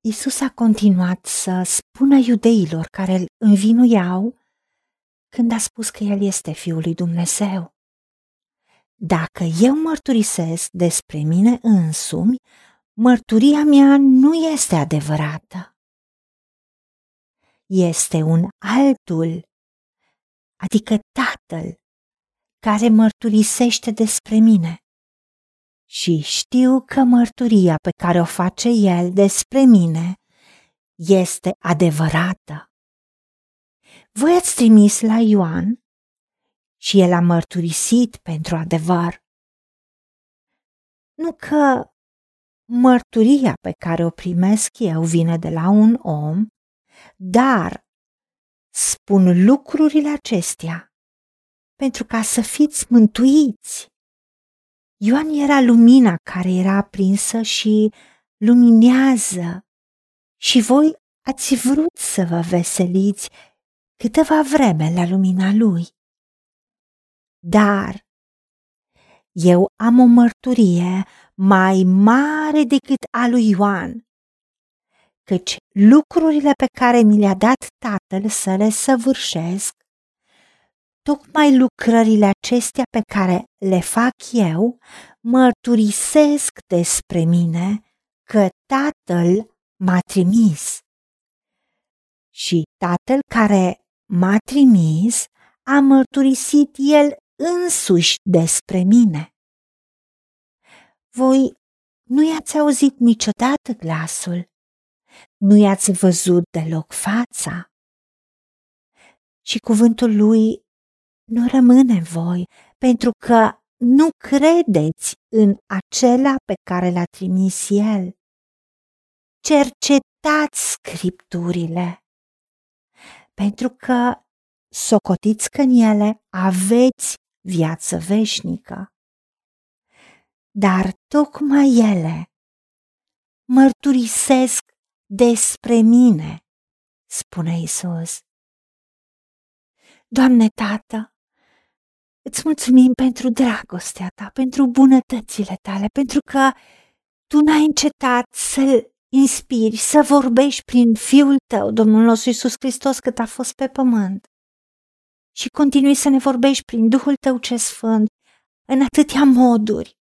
Isus a continuat să spună iudeilor care îl învinuiau când a spus că El este Fiul lui Dumnezeu. Dacă eu mărturisesc despre mine însumi, mărturia mea nu este adevărată. Este un altul, adică Tatăl, care mărturisește despre mine. Și știu că mărturia pe care o face El despre mine este adevărată. Voi ați trimis la Ioan și el a mărturisit pentru adevăr. Nu că mărturia pe care o primesc eu vine de la un om, dar spun lucrurile acestea pentru ca să fiți mântuiți. Ioan era lumina care era aprinsă și luminează și voi ați vrut să vă veseliți câteva vreme la lumina lui. Dar eu am o mărturie mai mare decât a lui Ioan, căci lucrurile pe care mi le-a dat Tatăl să le săvârșesc, tocmai lucrările acestea pe care le fac eu, mărturisesc despre mine că Tatăl m-a trimis. Și Tatăl care m-a trimis a mărturisit el însuși despre mine. Voi nu i-ați auzit niciodată glasul, nu i-ați văzut deloc fața. Și cuvântul lui nu rămâne în voi, pentru că nu credeți în acela pe care l-a trimis el. Cercetați scripturile, pentru că socotiți că în ele aveți viață veșnică. Dar tocmai ele mărturisesc despre mine, spune Isus. Doamne Tată, îți mulțumim pentru dragostea ta, pentru bunătățile tale, pentru că tu n-ai încetat să-l inspiri, să vorbești prin Fiul tău, Domnul nostru Iisus Hristos, cât a fost pe pământ. Și continui să ne vorbești prin Duhul Tău ce Sfânt în atâtea moduri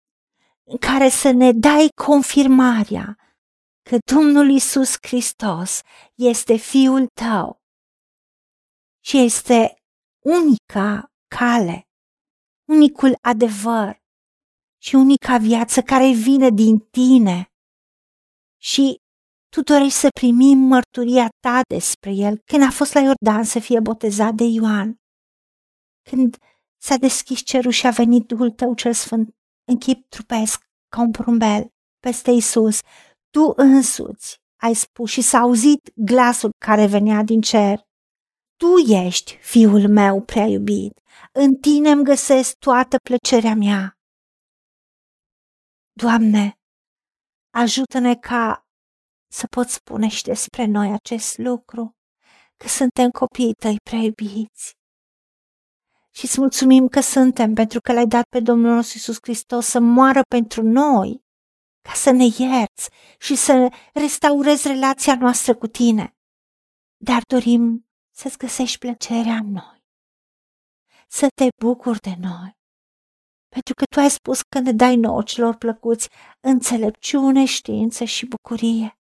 în care să ne dai confirmarea că Domnul Isus Hristos este Fiul Tău și este unica cale, unicul adevăr și unica viață care vine din Tine. Și tu dorești să primim mărturia ta despre el când a fost la Iordan să fie botezat de Ioan. Când s-a deschis cerul și a venit Duhul tău cel sfânt în chip trupesc, ca un porumbel, peste Isus, tu însuți ai spus și s-a auzit glasul care venea din cer. Tu ești fiul meu prea iubit, în tine îmi găsesc toată plăcerea mea. Doamne, ajută-ne ca să pot spune și despre noi acest lucru, că suntem copiii tăi prea iubiți și îți mulțumim că suntem pentru că l-ai dat pe Domnul nostru Iisus Hristos să moară pentru noi, ca să ne ierți și să restaurezi relația noastră cu tine. Dar dorim să-ți găsești plăcerea în noi, să te bucuri de noi, pentru că tu ai spus că ne dai nouă celor plăcuți înțelepciune, știință și bucurie.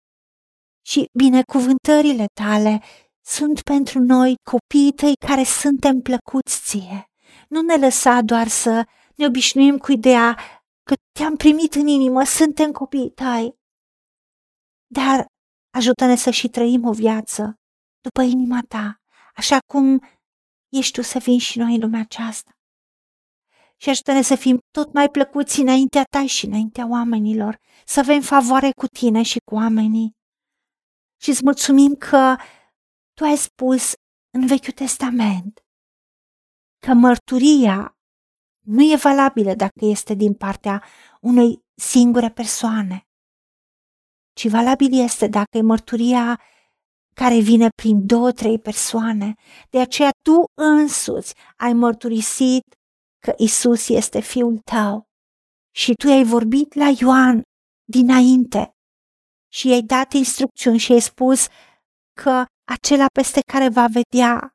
Și binecuvântările tale sunt pentru noi copiii tăi care suntem plăcuți ție. Nu ne lăsa doar să ne obișnuim cu ideea că te-am primit în inimă, suntem copiii tăi. Dar ajută-ne să și trăim o viață după inima ta, așa cum ești tu să vin și noi în lumea aceasta. Și ajută-ne să fim tot mai plăcuți înaintea ta și înaintea oamenilor, să avem favoare cu tine și cu oamenii. Și îți mulțumim că tu ai spus în Vechiul Testament că mărturia nu e valabilă dacă este din partea unei singure persoane, ci valabil este dacă e mărturia care vine prin două, trei persoane. De aceea tu însuți ai mărturisit că Isus este Fiul tău și tu ai vorbit la Ioan dinainte și i-ai dat instrucțiuni și i-ai spus că acela peste care va vedea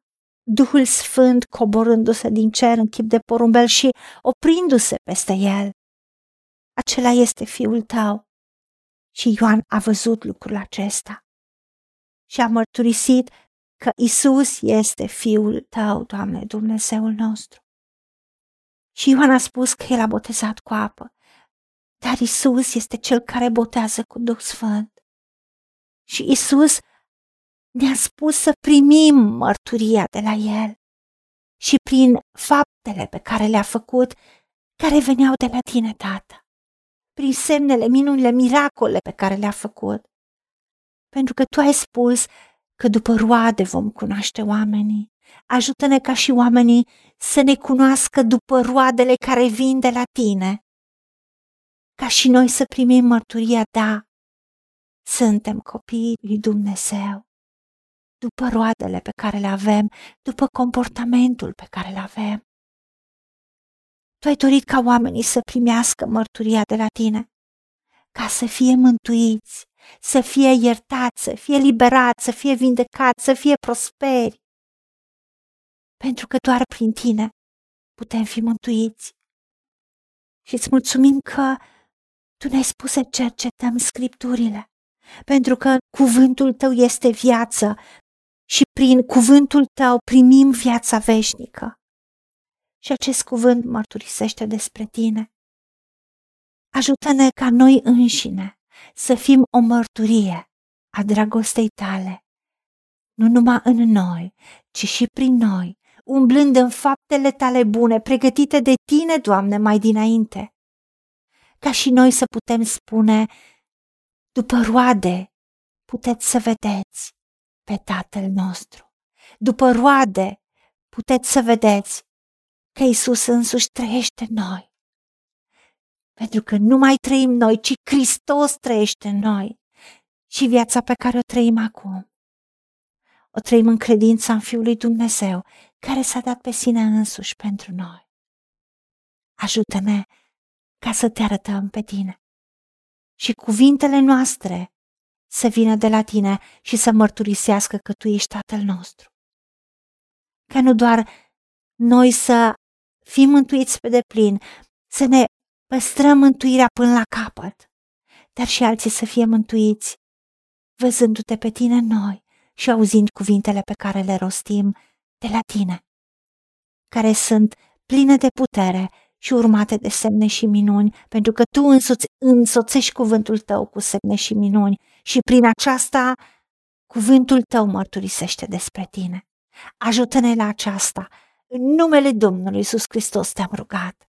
Duhul Sfânt coborându-se din cer în chip de porumbel și oprindu-se peste el. Acela este fiul tău. Și Ioan a văzut lucrul acesta și a mărturisit că Isus este fiul tău, Doamne, Dumnezeul nostru. Și Ioan a spus că el a botezat cu apă, dar Isus este cel care botează cu Duh Sfânt. Și Isus ne-a spus să primim mărturia de la El și prin faptele pe care le-a făcut, care veneau de la tine, Tată, prin semnele, minunile, miracole pe care le-a făcut. Pentru că Tu ai spus că după roade vom cunoaște oamenii. Ajută-ne ca și oamenii să ne cunoască după roadele care vin de la Tine. Ca și noi să primim mărturia, da, suntem copiii lui Dumnezeu după roadele pe care le avem, după comportamentul pe care le avem. Tu ai dorit ca oamenii să primească mărturia de la tine, ca să fie mântuiți, să fie iertați, să fie liberați, să fie vindecați, să fie prosperi. Pentru că doar prin tine putem fi mântuiți. Și îți mulțumim că tu ne-ai spus să cercetăm scripturile, pentru că cuvântul tău este viață, și prin cuvântul tău primim viața veșnică. Și acest cuvânt mărturisește despre tine. Ajută-ne ca noi înșine să fim o mărturie a dragostei tale, nu numai în noi, ci și prin noi, umblând în faptele tale bune, pregătite de tine, Doamne, mai dinainte. Ca și noi să putem spune, după roade puteți să vedeți pe Tatăl nostru. După roade puteți să vedeți că Isus însuși trăiește în noi. Pentru că nu mai trăim noi, ci Hristos trăiește în noi. Și viața pe care o trăim acum, o trăim în credința în Fiul lui Dumnezeu, care s-a dat pe sine însuși pentru noi. Ajută-ne ca să te arătăm pe tine. Și cuvintele noastre să vină de la tine și să mărturisească că tu ești Tatăl nostru. Ca nu doar noi să fim mântuiți pe deplin, să ne păstrăm mântuirea până la capăt, dar și alții să fie mântuiți, văzându-te pe tine noi și auzind cuvintele pe care le rostim de la tine, care sunt pline de putere și urmate de semne și minuni, pentru că tu însuți însoțești cuvântul tău cu semne și minuni și prin aceasta cuvântul tău mărturisește despre tine. Ajută-ne la aceasta. În numele Domnului Iisus Hristos te-am rugat